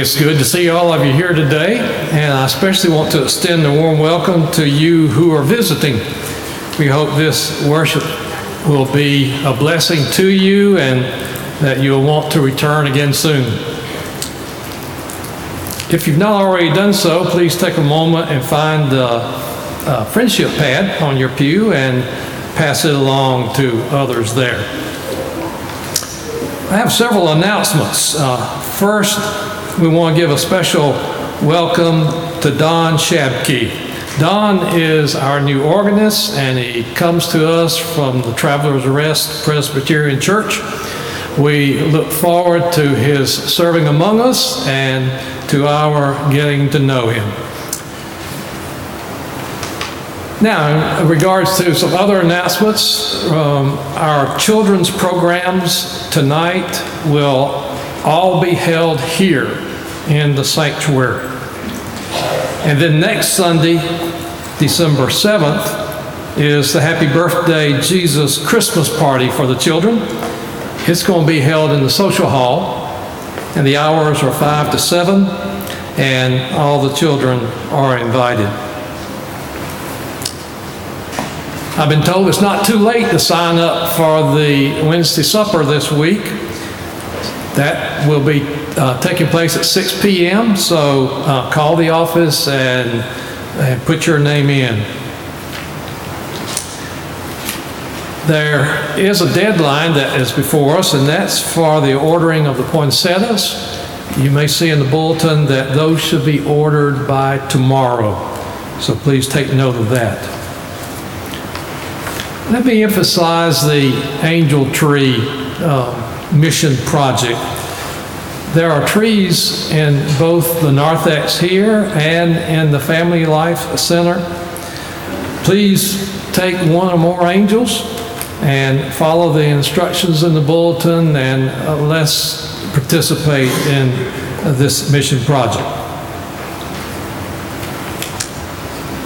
It's good to see all of you here today, and I especially want to extend a warm welcome to you who are visiting. We hope this worship will be a blessing to you and that you'll want to return again soon. If you've not already done so, please take a moment and find the uh, friendship pad on your pew and pass it along to others there. I have several announcements. Uh, First, we want to give a special welcome to Don Shabke. Don is our new organist, and he comes to us from the Travelers Rest Presbyterian Church. We look forward to his serving among us and to our getting to know him. Now, in regards to some other announcements, um, our children's programs tonight will all be held here in the sanctuary. And then next Sunday, December 7th, is the Happy Birthday Jesus Christmas party for the children. It's going to be held in the social hall, and the hours are 5 to 7, and all the children are invited. I've been told it's not too late to sign up for the Wednesday supper this week. That will be uh, taking place at 6 PM, so uh, call the office and, and put your name in. There is a deadline that is before us, and that's for the ordering of the poinsettias. You may see in the bulletin that those should be ordered by tomorrow, so please take note of that. Let me emphasize the angel tree uh, mission project. There are trees in both the narthex here and in the Family Life Center. Please take one or more angels and follow the instructions in the bulletin and uh, let's participate in this mission project.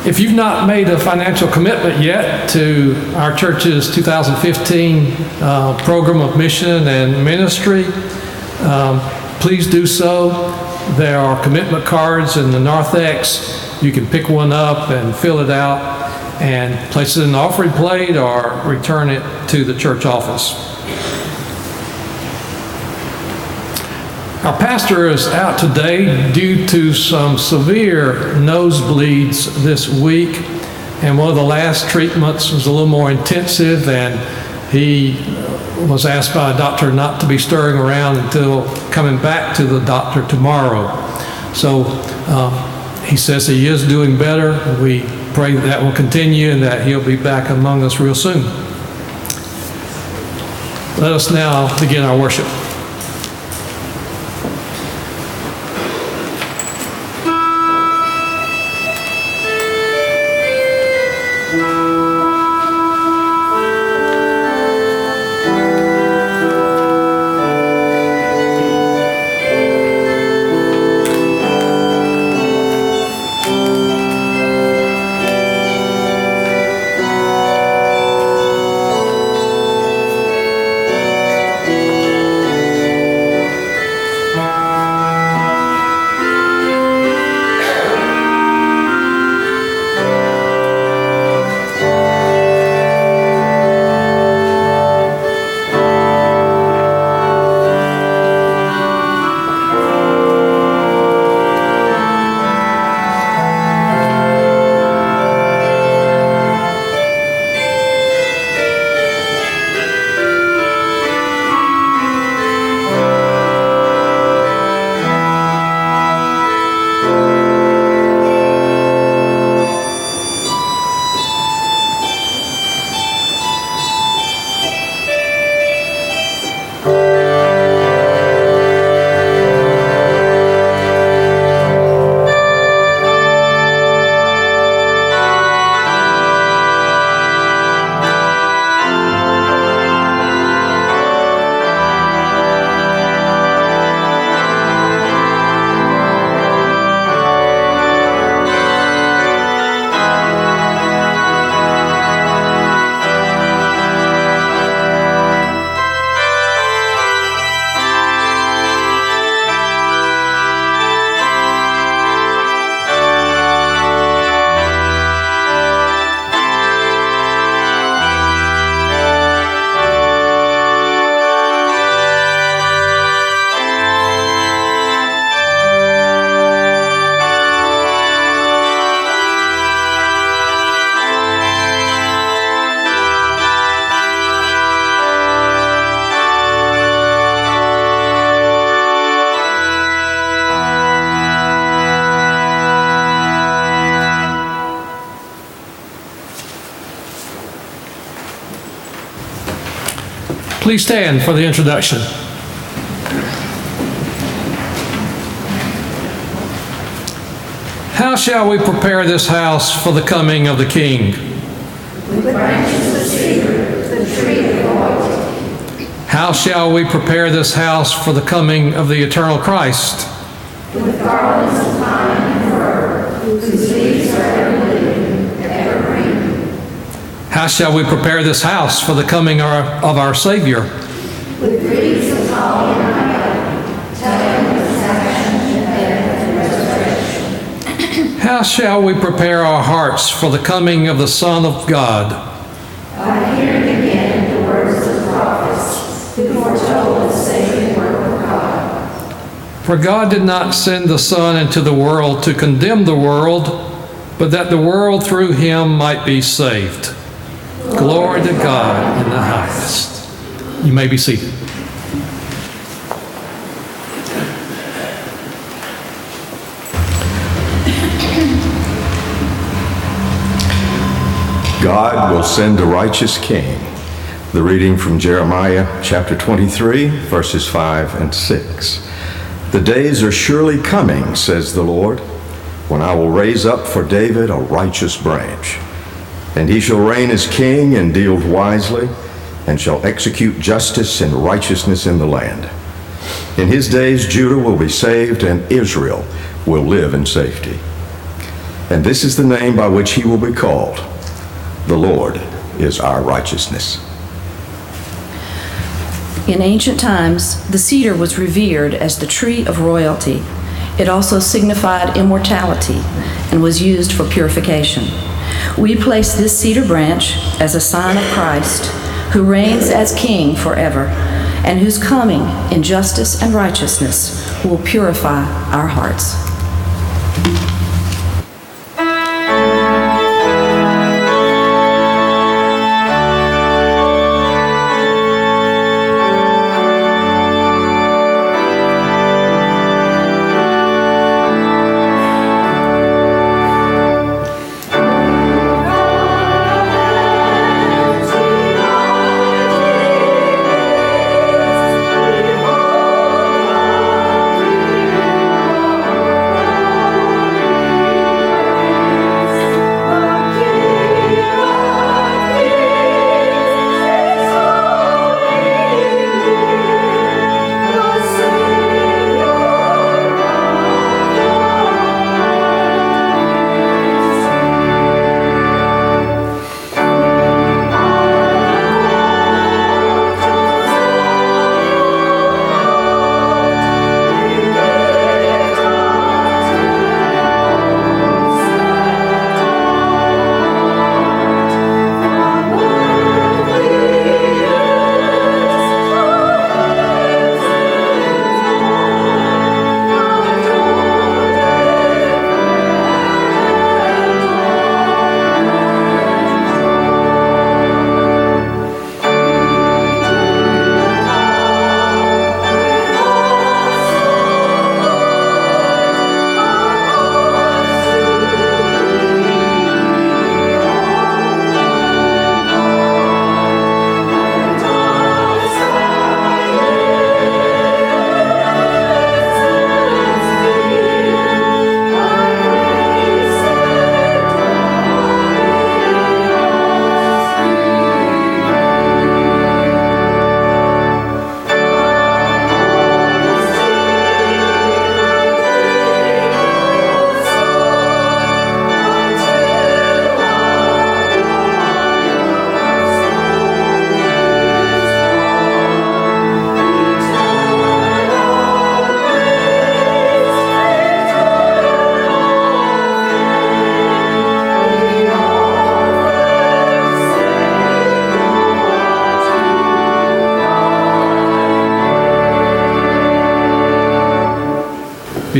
If you've not made a financial commitment yet to our church's 2015 uh, program of mission and ministry, um, please do so. There are commitment cards in the narthex. You can pick one up and fill it out and place it in the offering plate or return it to the church office. Our pastor is out today due to some severe nosebleeds this week, and one of the last treatments was a little more intensive, and he was asked by a doctor not to be stirring around until coming back to the doctor tomorrow. So uh, he says he is doing better. We pray that, that will continue and that he'll be back among us real soon. Let us now begin our worship. Please stand for the introduction. How shall we prepare this house for the coming of the King? The branches of cedar, the tree of the How shall we prepare this house for the coming of the eternal Christ? How shall we prepare this house for the coming our- of our Savior? How shall we prepare our hearts for the coming of the Son of God? For God did not send the Son into the world to condemn the world, but that the world through him might be saved. Glory to God in the highest. You may be seated. God will send a righteous king. The reading from Jeremiah chapter 23, verses 5 and 6. The days are surely coming, says the Lord, when I will raise up for David a righteous branch. And he shall reign as king and deal wisely, and shall execute justice and righteousness in the land. In his days Judah will be saved, and Israel will live in safety. And this is the name by which he will be called the Lord is our righteousness. In ancient times, the cedar was revered as the tree of royalty. It also signified immortality and was used for purification. We place this cedar branch as a sign of Christ, who reigns as king forever, and whose coming in justice and righteousness will purify our hearts.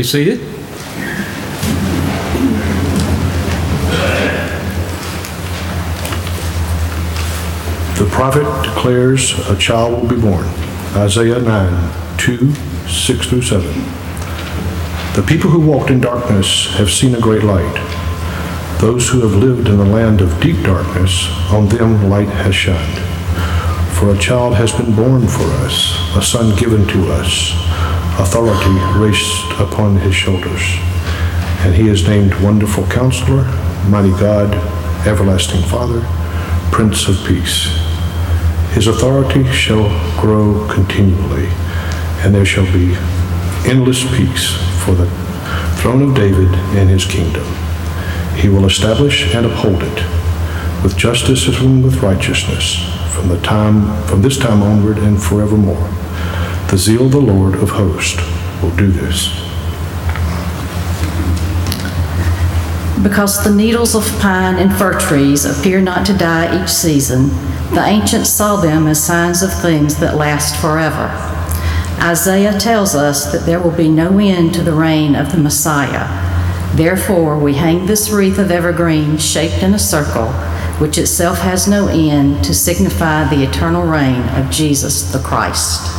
Seated. The prophet declares a child will be born. Isaiah 9, 2, 6 through 7. The people who walked in darkness have seen a great light. Those who have lived in the land of deep darkness, on them light has shined. For a child has been born for us, a son given to us, authority rest upon his shoulders. And he is named Wonderful Counselor, Mighty God, Everlasting Father, Prince of Peace. His authority shall grow continually, and there shall be endless peace for the throne of David and his kingdom. He will establish and uphold it with justice and with righteousness from the time, from this time onward and forevermore. The zeal of the Lord of hosts will do this. Because the needles of pine and fir trees appear not to die each season, the ancients saw them as signs of things that last forever. Isaiah tells us that there will be no end to the reign of the Messiah. Therefore, we hang this wreath of evergreen shaped in a circle, which itself has no end, to signify the eternal reign of Jesus the Christ.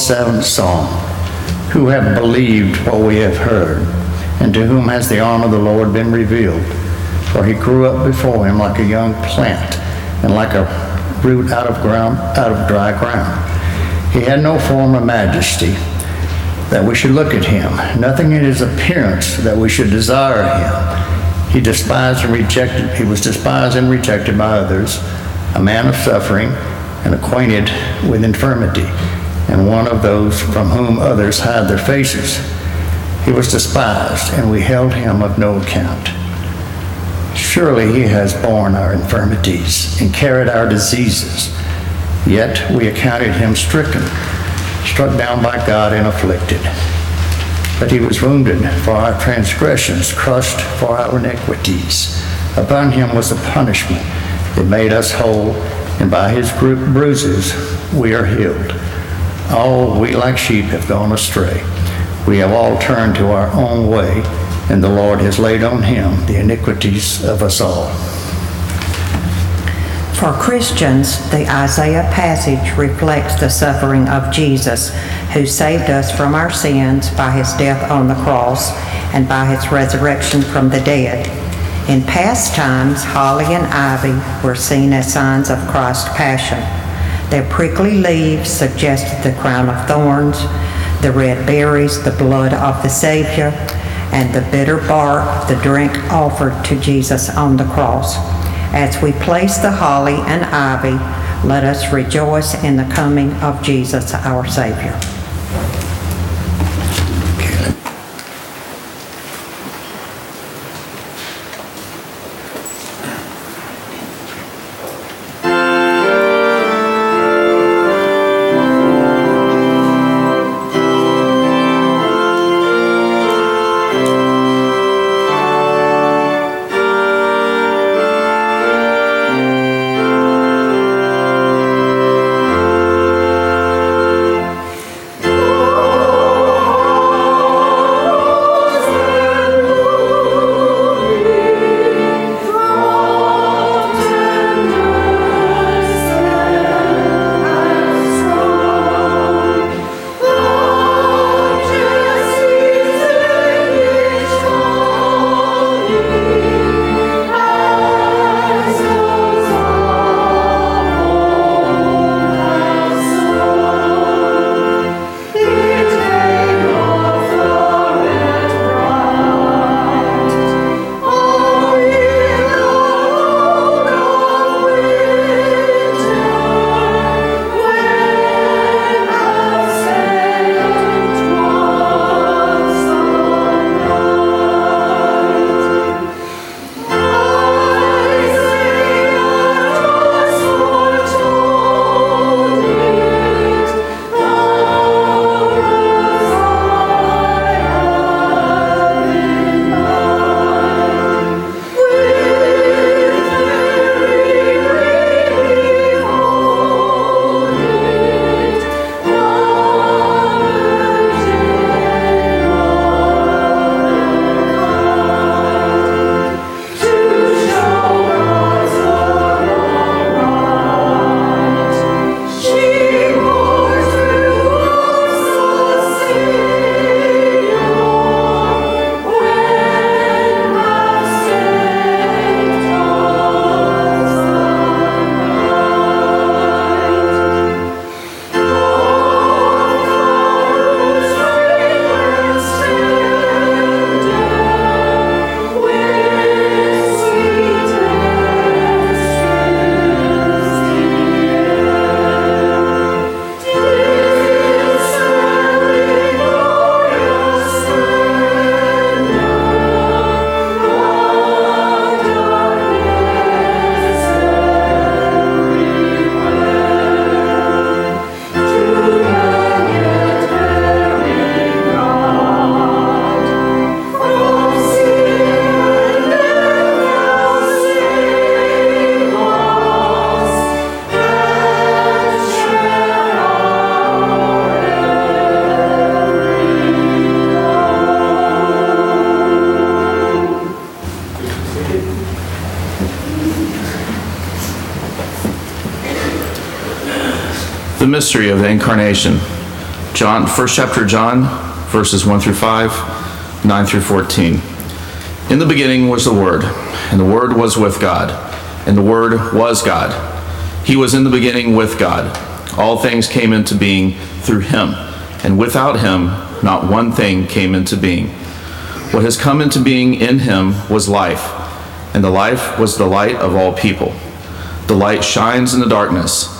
Seventh psalm. Who have believed what we have heard and to whom has the arm of the lord been revealed? For he grew up before him like a young plant and like a root out of ground out of dry ground. He had no form or majesty that we should look at him nothing in his appearance that we should desire him. He despised and rejected he was despised and rejected by others a man of suffering and acquainted with infirmity and one of those from whom others hide their faces. He was despised, and we held him of no account. Surely he has borne our infirmities and carried our diseases. Yet we accounted him stricken, struck down by God and afflicted. But he was wounded for our transgressions, crushed for our iniquities. Upon him was the punishment that made us whole, and by his bru- bruises we are healed. All we like sheep have gone astray. We have all turned to our own way, and the Lord has laid on him the iniquities of us all. For Christians, the Isaiah passage reflects the suffering of Jesus, who saved us from our sins by his death on the cross and by his resurrection from the dead. In past times, holly and ivy were seen as signs of Christ's passion. Their prickly leaves suggested the crown of thorns, the red berries, the blood of the Savior, and the bitter bark, the drink offered to Jesus on the cross. As we place the holly and ivy, let us rejoice in the coming of Jesus, our Savior. Mystery of the incarnation. John, first chapter John, verses 1 through 5, 9 through 14. In the beginning was the Word, and the Word was with God, and the Word was God. He was in the beginning with God. All things came into being through him, and without him not one thing came into being. What has come into being in him was life, and the life was the light of all people. The light shines in the darkness,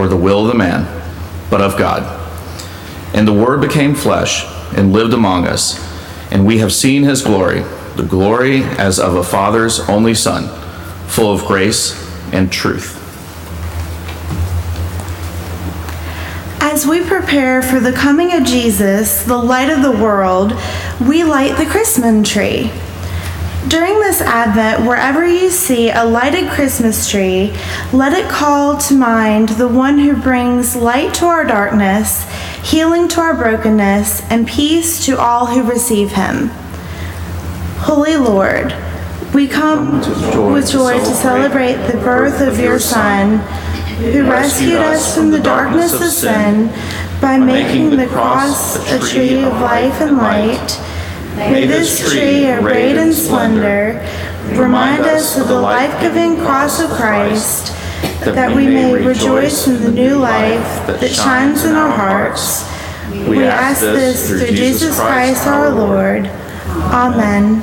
or the will of the man, but of God. And the Word became flesh and lived among us, and we have seen his glory, the glory as of a Father's only Son, full of grace and truth. As we prepare for the coming of Jesus, the light of the world, we light the Christmas tree. During this Advent, wherever you see a lighted Christmas tree, let it call to mind the one who brings light to our darkness, healing to our brokenness, and peace to all who receive him. Holy Lord, we come with joy to celebrate the birth of your Son, who rescued us from the darkness of sin by making the cross a tree of life and light. May this tree, arrayed in splendor, remind us of the life-giving cross of Christ, that we may rejoice in the new life that shines in our hearts. We ask this through Jesus Christ our Lord. Amen.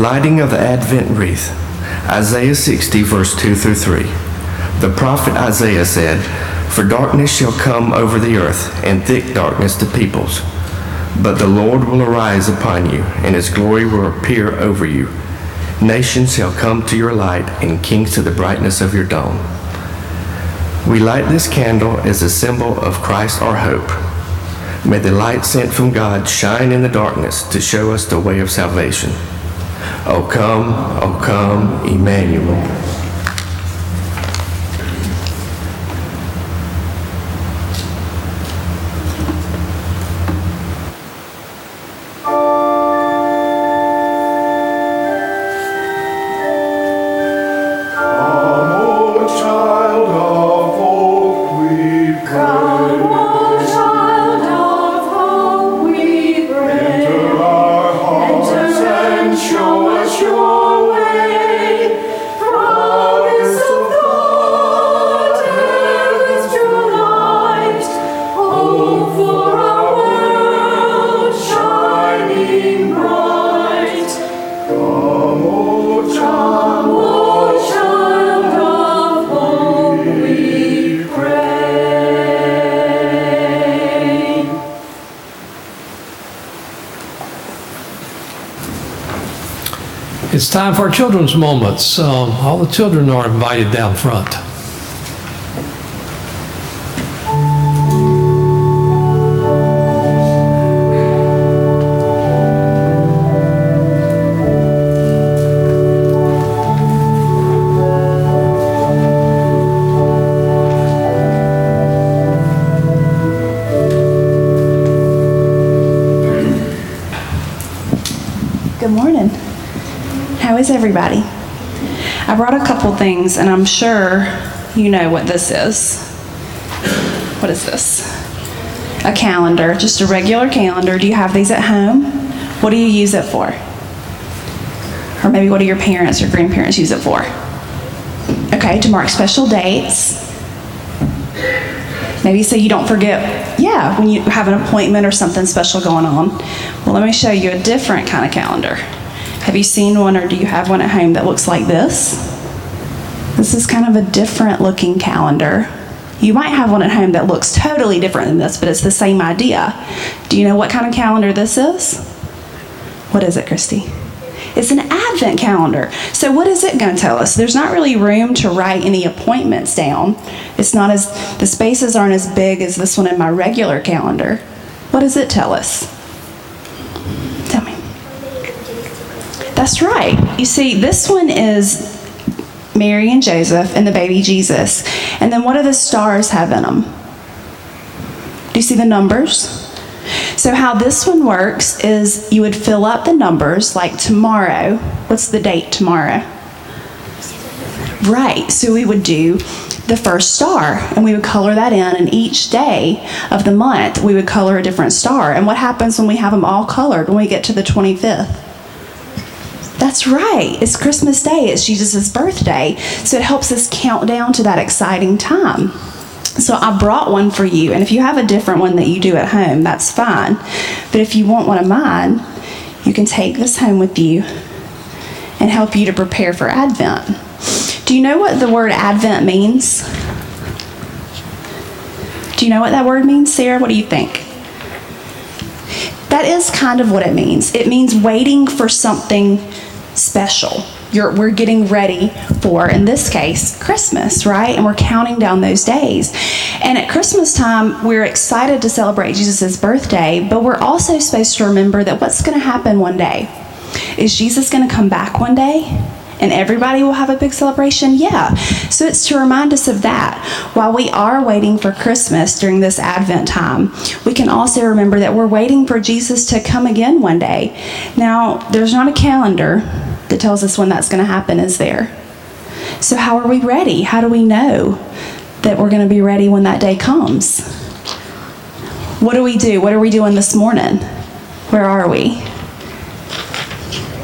Lighting of the Advent wreath. Isaiah 60, verse 2 through 3. The prophet Isaiah said, For darkness shall come over the earth, and thick darkness to peoples. But the Lord will arise upon you, and his glory will appear over you. Nations shall come to your light, and kings to the brightness of your dawn. We light this candle as a symbol of Christ our hope. May the light sent from God shine in the darkness to show us the way of salvation. O come, O come, Emmanuel. Time for our children's moments. Um, All the children are invited down front. Is everybody? I brought a couple things, and I'm sure you know what this is. What is this? A calendar, just a regular calendar. Do you have these at home? What do you use it for? Or maybe what do your parents or grandparents use it for? Okay, to mark special dates. Maybe so you don't forget, yeah, when you have an appointment or something special going on. Well, let me show you a different kind of calendar. Have you seen one or do you have one at home that looks like this? This is kind of a different looking calendar. You might have one at home that looks totally different than this, but it's the same idea. Do you know what kind of calendar this is? What is it, Christy? It's an advent calendar. So what is it going to tell us? There's not really room to write any appointments down. It's not as the spaces aren't as big as this one in my regular calendar. What does it tell us? Tell me. That's right. You see, this one is Mary and Joseph and the baby Jesus. And then what do the stars have in them? Do you see the numbers? So, how this one works is you would fill up the numbers like tomorrow. What's the date tomorrow? Right. So, we would do the first star and we would color that in, and each day of the month we would color a different star. And what happens when we have them all colored when we get to the 25th? That's right. It's Christmas Day. It's Jesus' birthday. So it helps us count down to that exciting time. So I brought one for you. And if you have a different one that you do at home, that's fine. But if you want one of mine, you can take this home with you and help you to prepare for Advent. Do you know what the word Advent means? Do you know what that word means, Sarah? What do you think? That is kind of what it means. It means waiting for something special. You're, we're getting ready for, in this case, Christmas, right? And we're counting down those days. And at Christmas time, we're excited to celebrate Jesus' birthday, but we're also supposed to remember that what's going to happen one day? Is Jesus going to come back one day? And everybody will have a big celebration? Yeah. So it's to remind us of that. While we are waiting for Christmas during this Advent time, we can also remember that we're waiting for Jesus to come again one day. Now, there's not a calendar that tells us when that's going to happen, is there? So, how are we ready? How do we know that we're going to be ready when that day comes? What do we do? What are we doing this morning? Where are we?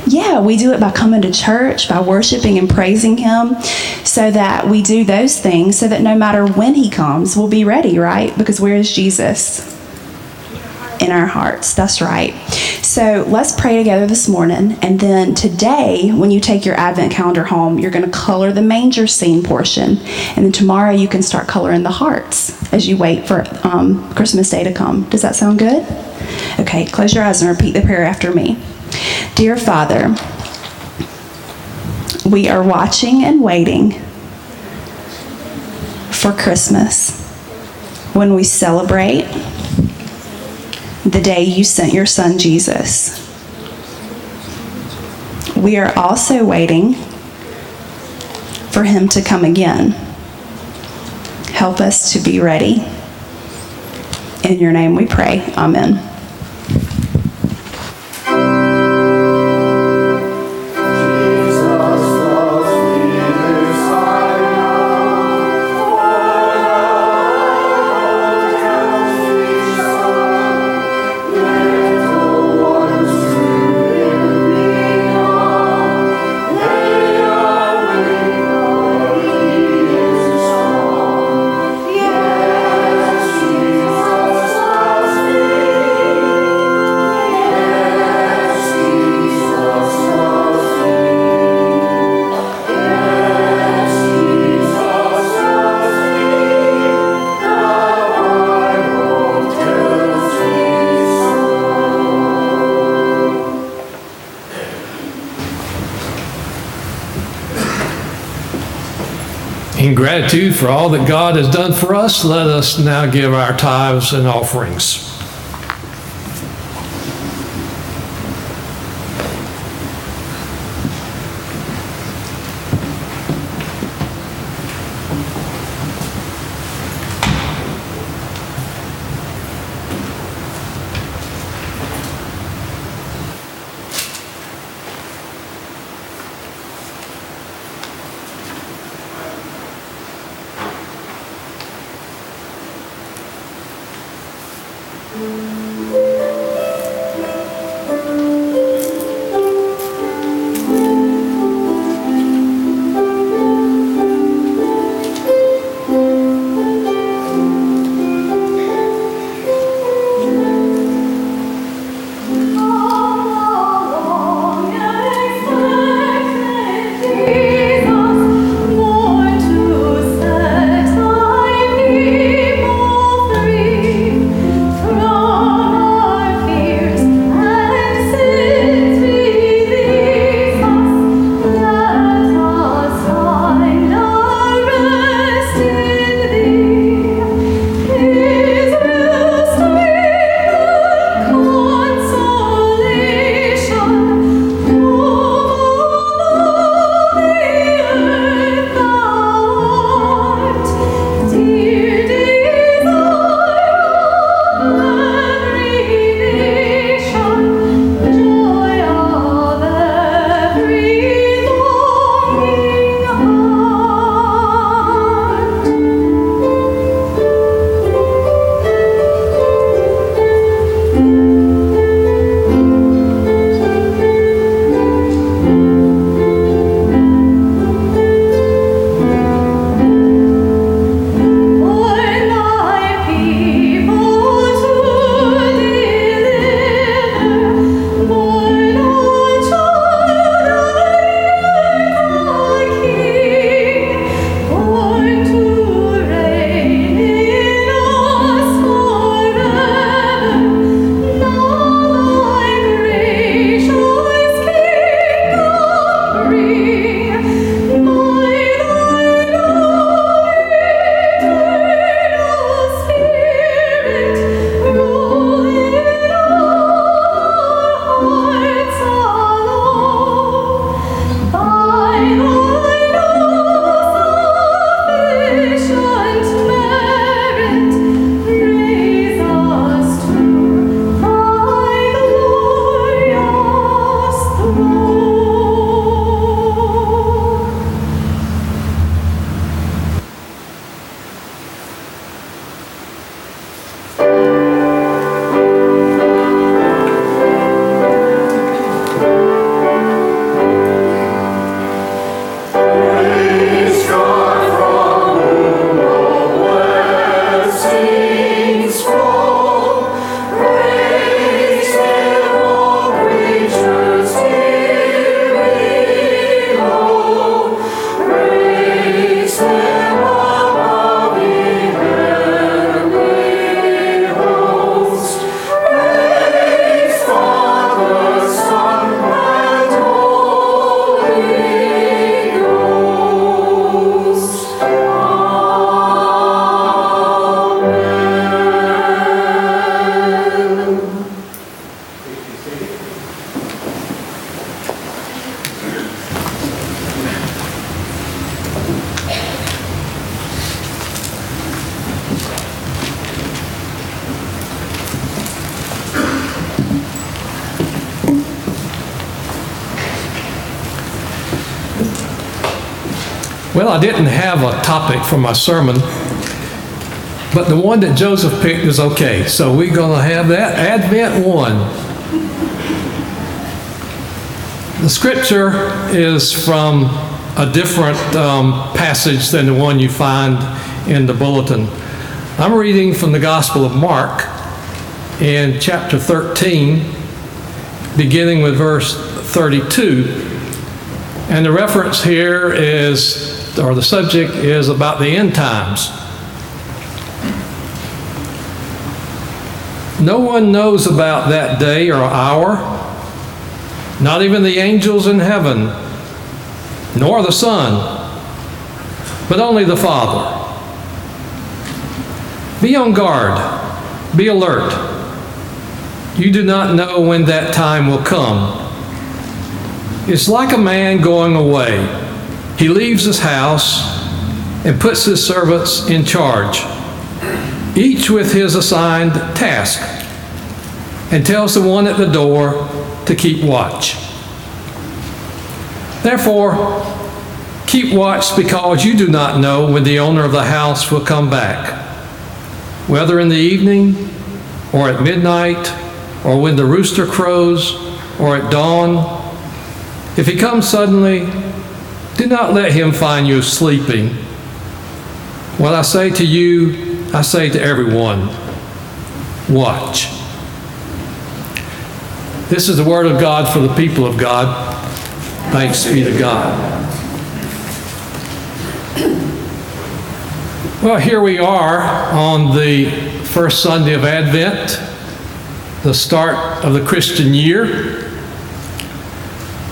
Yeah, we do it by coming to church, by worshiping and praising Him, so that we do those things so that no matter when He comes, we'll be ready, right? Because where is Jesus? In our hearts. That's right. So let's pray together this morning. And then today, when you take your Advent calendar home, you're going to color the manger scene portion. And then tomorrow, you can start coloring the hearts as you wait for um, Christmas Day to come. Does that sound good? Okay, close your eyes and repeat the prayer after me. Dear Father, we are watching and waiting for Christmas when we celebrate the day you sent your son Jesus. We are also waiting for him to come again. Help us to be ready. In your name we pray. Amen. Gratitude for all that God has done for us, let us now give our tithes and offerings. Have a topic for my sermon, but the one that Joseph picked is okay. So we're going to have that Advent 1. The scripture is from a different um, passage than the one you find in the bulletin. I'm reading from the Gospel of Mark in chapter 13, beginning with verse 32. And the reference here is, or the subject is about the end times. No one knows about that day or hour, not even the angels in heaven, nor the Son, but only the Father. Be on guard, be alert. You do not know when that time will come. It's like a man going away. He leaves his house and puts his servants in charge, each with his assigned task, and tells the one at the door to keep watch. Therefore, keep watch because you do not know when the owner of the house will come back, whether in the evening or at midnight, or when the rooster crows, or at dawn. If he comes suddenly, do not let him find you sleeping. What I say to you, I say to everyone watch. This is the word of God for the people of God. Thanks be to God. Well, here we are on the first Sunday of Advent, the start of the Christian year.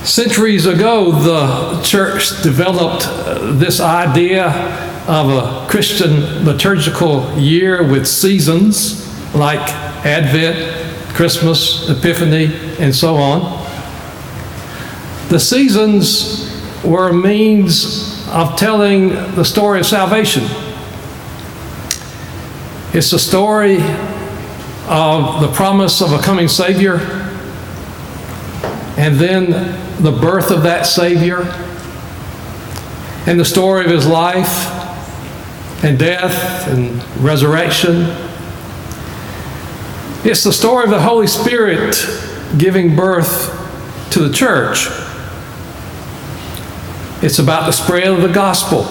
Centuries ago, the church developed uh, this idea of a Christian liturgical year with seasons like Advent, Christmas, Epiphany, and so on. The seasons were a means of telling the story of salvation. It's the story of the promise of a coming Savior and then the birth of that Savior and the story of his life and death and resurrection. It's the story of the Holy Spirit giving birth to the church. It's about the spread of the gospel.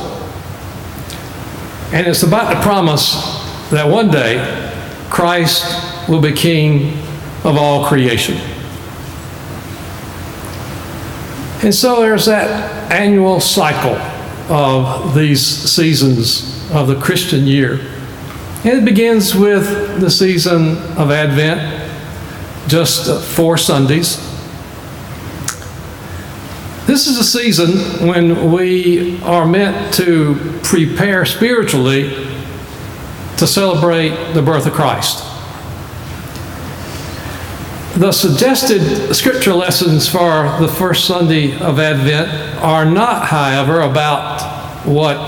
And it's about the promise that one day Christ will be king of all creation. And so there's that annual cycle of these seasons of the Christian year. And it begins with the season of Advent, just four Sundays. This is a season when we are meant to prepare spiritually to celebrate the birth of Christ. The suggested scripture lessons for the first Sunday of Advent are not, however, about what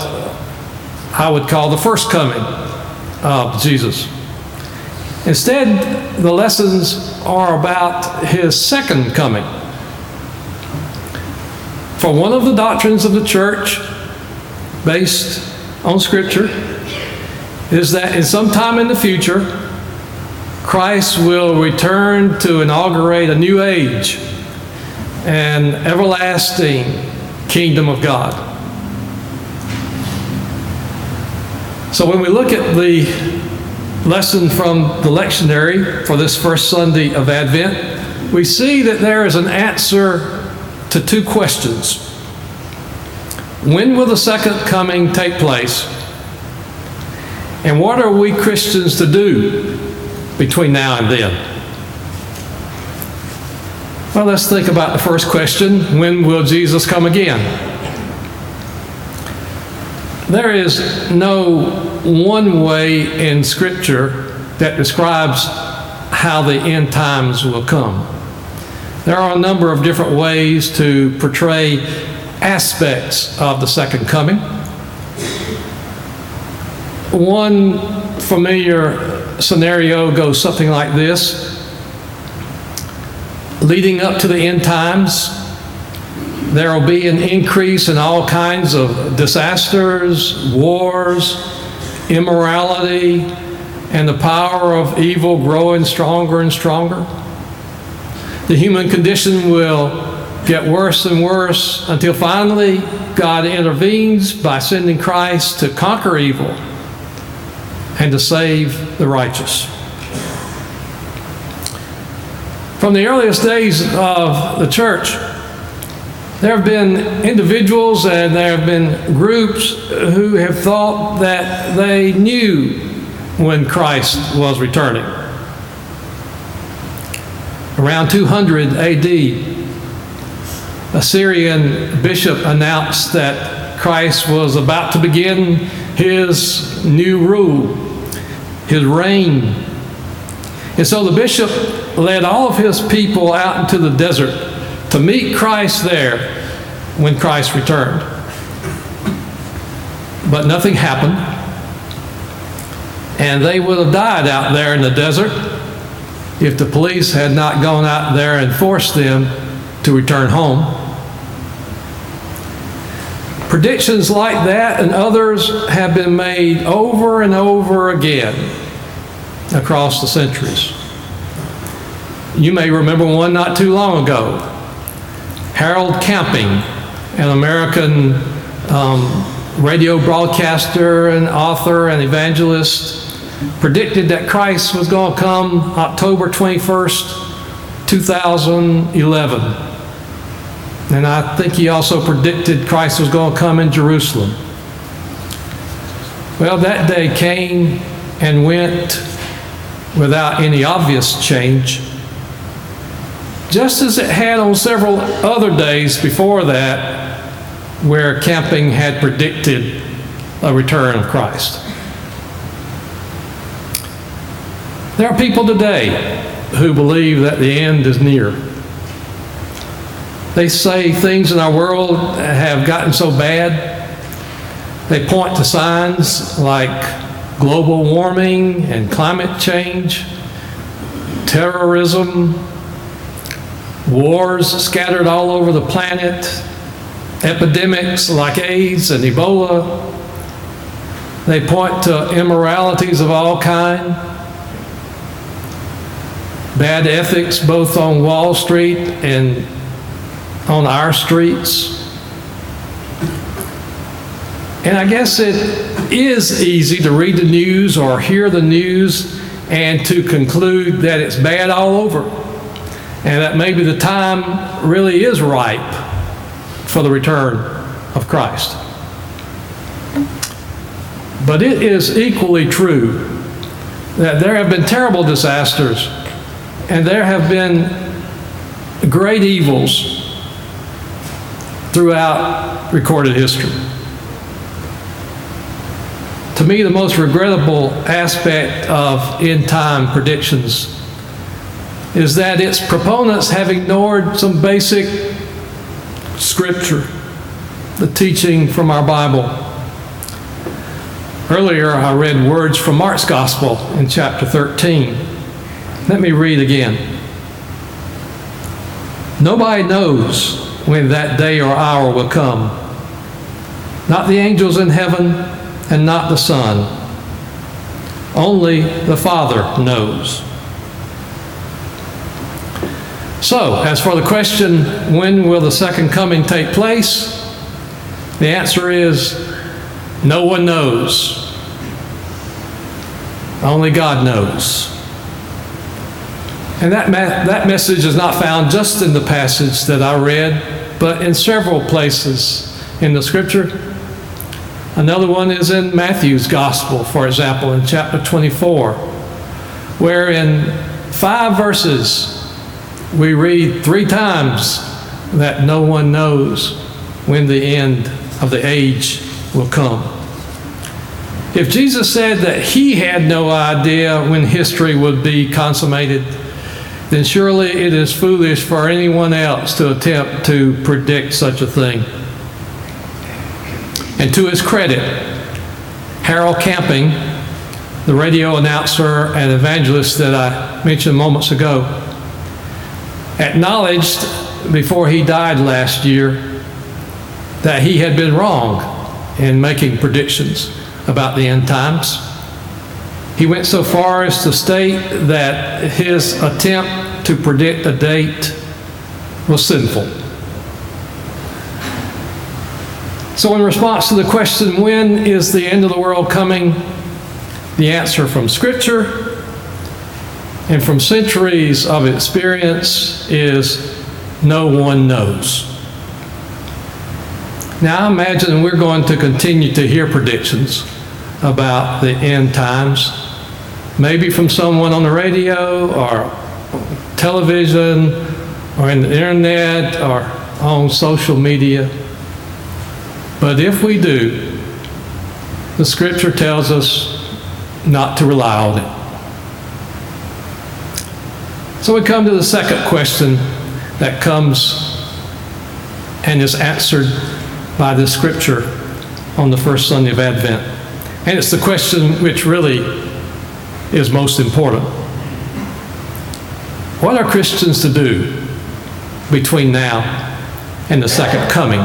I would call the first coming of Jesus. Instead, the lessons are about his second coming. For one of the doctrines of the church, based on Scripture, is that in some time in the future, Christ will return to inaugurate a new age, an everlasting kingdom of God. So when we look at the lesson from the lectionary for this first Sunday of Advent, we see that there is an answer to two questions. When will the second coming take place? And what are we Christians to do between now and then? Well, let's think about the first question when will Jesus come again? There is no one way in Scripture that describes how the end times will come. There are a number of different ways to portray aspects of the second coming. One familiar scenario goes something like this Leading up to the end times, there will be an increase in all kinds of disasters, wars, immorality, and the power of evil growing stronger and stronger. The human condition will get worse and worse until finally God intervenes by sending Christ to conquer evil and to save the righteous. From the earliest days of the church, there have been individuals and there have been groups who have thought that they knew when Christ was returning. Around 200 AD, a Syrian bishop announced that Christ was about to begin his new rule, his reign. And so the bishop led all of his people out into the desert to meet Christ there when Christ returned. But nothing happened. And they would have died out there in the desert if the police had not gone out there and forced them to return home. Predictions like that and others have been made over and over again. across the centuries. You may remember one not too long ago. Harold Camping, an American um, radio broadcaster and author and evangelist, predicted that Christ was going to come October 21st, 2011. And I think he also predicted Christ was going to come in Jerusalem. Well, that day came and went without any obvious change, just as it had on several other days before that, where Camping had predicted a return of Christ. There are people today who believe that the end is near. They say things in our world have gotten so bad. They point to signs like global warming and climate change, terrorism, wars scattered all over the planet, epidemics like AIDS and Ebola. They point to immoralities of all kind, bad ethics both on Wall Street and on our streets. And I guess it is easy to read the news or hear the news and to conclude that it's bad all over and that maybe the time really is ripe for the return of Christ. But it is equally true that there have been terrible disasters and there have been great evils throughout recorded history. To me, the most regrettable aspect of end time predictions is that its proponents have ignored some basic scripture, the teaching from our Bible. Earlier, I read words from Mark's Gospel in chapter 13. Let me read again. Nobody knows when that day or hour will come. Not the angels in heaven and not the Son. Only the Father knows. So, as for the question, when will the second coming take place? The answer is no one knows. Only God knows. And that, that message is not found just in the passage that I read, but in several places in the scripture. Another one is in Matthew's Gospel, for example, in chapter 24, where in five verses we read three times that no one knows when the end of the age will come. If Jesus said that he had no idea when history would be consummated, then surely it is foolish for anyone else to attempt to predict such a thing. And to his credit, Harold Camping, the radio announcer and evangelist that I mentioned moments ago, acknowledged before he died last year that he had been wrong in making predictions about the end times. He went so far as to state that his attempt to predict a date was sinful. So, in response to the question, when is the end of the world coming? The answer from Scripture and from centuries of experience is no one knows. Now, I imagine we're going to continue to hear predictions about the end times, maybe from someone on the radio or television or in the internet or on social media. But if we do, the scripture tells us not to rely on it. So we come to the second question that comes and is answered by the scripture on the first Sunday of Advent. And it's the question which really is most important. What are Christians to do between now and the second coming?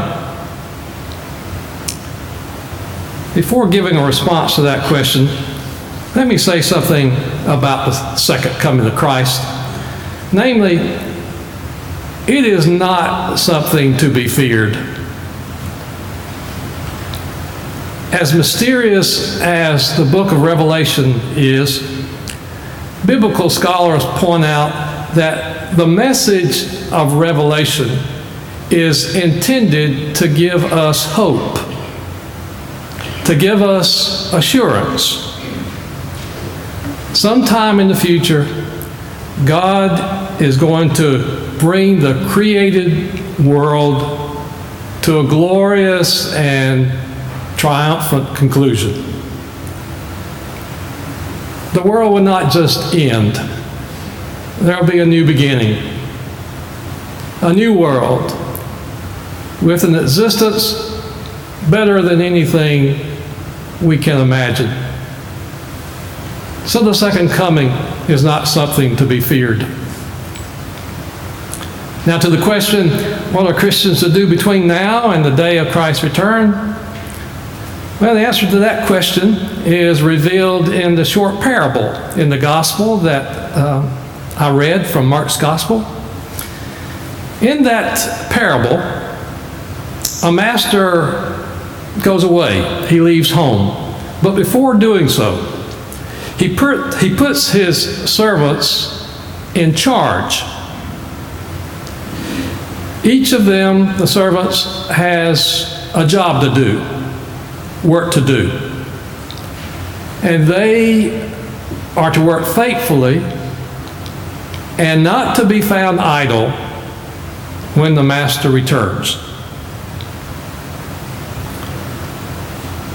Before giving a response to that question, let me say something about the second coming of Christ. Namely, it is not something to be feared. As mysterious as the book of Revelation is, biblical scholars point out that the message of Revelation is intended to give us hope, to give us assurance. Sometime in the future, God is going to bring the created world to a glorious and triumphant conclusion. The world will not just end, there will be a new beginning, a new world with an existence better than anything we can imagine. So the second coming is not something to be feared. Now, to the question, what are Christians to do between now and the day of Christ's return? Well, the answer to that question is revealed in the short parable in the gospel that um, I read from Mark's gospel. In that parable, a master goes away, he leaves home. But before doing so, he, he puts his servants in charge. Each of them, the servants, has a job to do, work to do. And they are to work faithfully and not to be found idle when the master returns.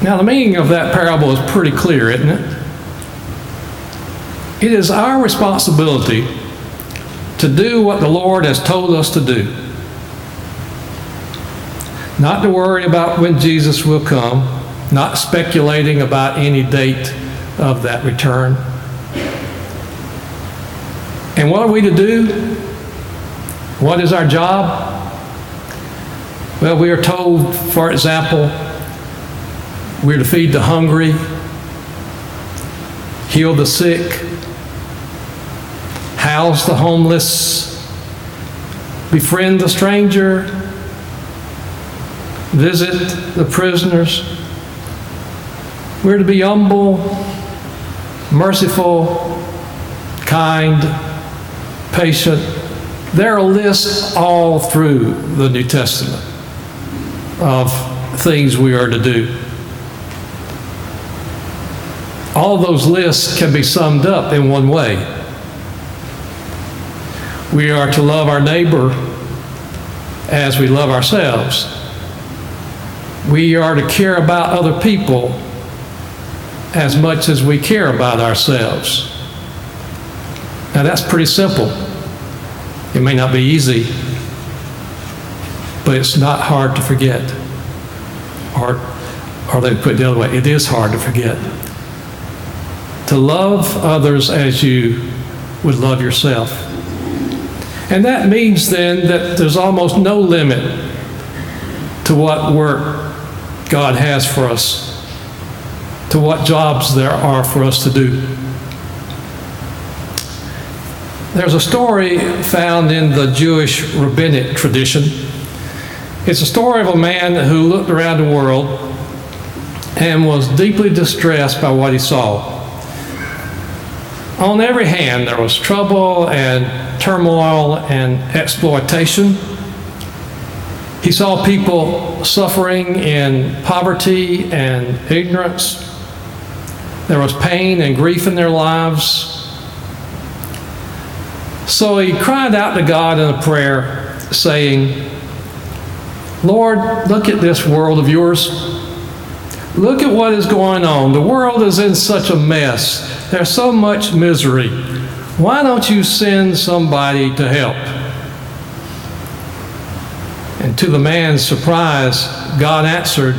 Now, the meaning of that parable is pretty clear, isn't it? It is our responsibility to do what the Lord has told us to do. Not to worry about when Jesus will come, not speculating about any date of that return. And what are we to do? What is our job? Well, we are told, for example, we're to feed the hungry, heal the sick, house the homeless, befriend the stranger, visit the prisoners. We're to be humble, merciful, kind, patient. There are lists all through the New Testament of things we are to do. All those lists can be summed up in one way. We are to love our neighbor as we love ourselves. We are to care about other people as much as we care about ourselves. Now, that's pretty simple. It may not be easy, but it's not hard to forget. Or, or they put it the other way, it is hard to forget. To love others as you would love yourself. And that means then that there's almost no limit to what work God has for us, to what jobs there are for us to do. There's a story found in the Jewish rabbinic tradition. It's a story of a man who looked around the world and was deeply distressed by what he saw. On every hand, there was trouble and turmoil and exploitation. He saw people suffering in poverty and ignorance. There was pain and grief in their lives. So he cried out to God in a prayer, saying, Lord, look at this world of yours. Look at what is going on. The world is in such a mess. There's so much misery. Why don't you send somebody to help? And to the man's surprise, God answered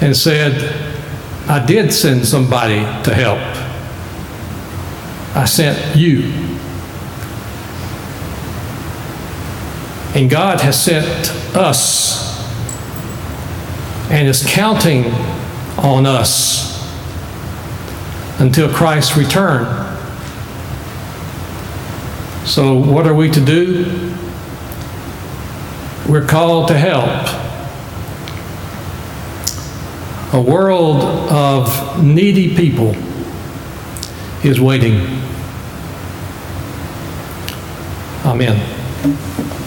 and said, I did send somebody to help. I sent you. And God has sent us and is counting on us until Christ's return. So what are we to do? We're called to help. A world of needy people is waiting. Amen.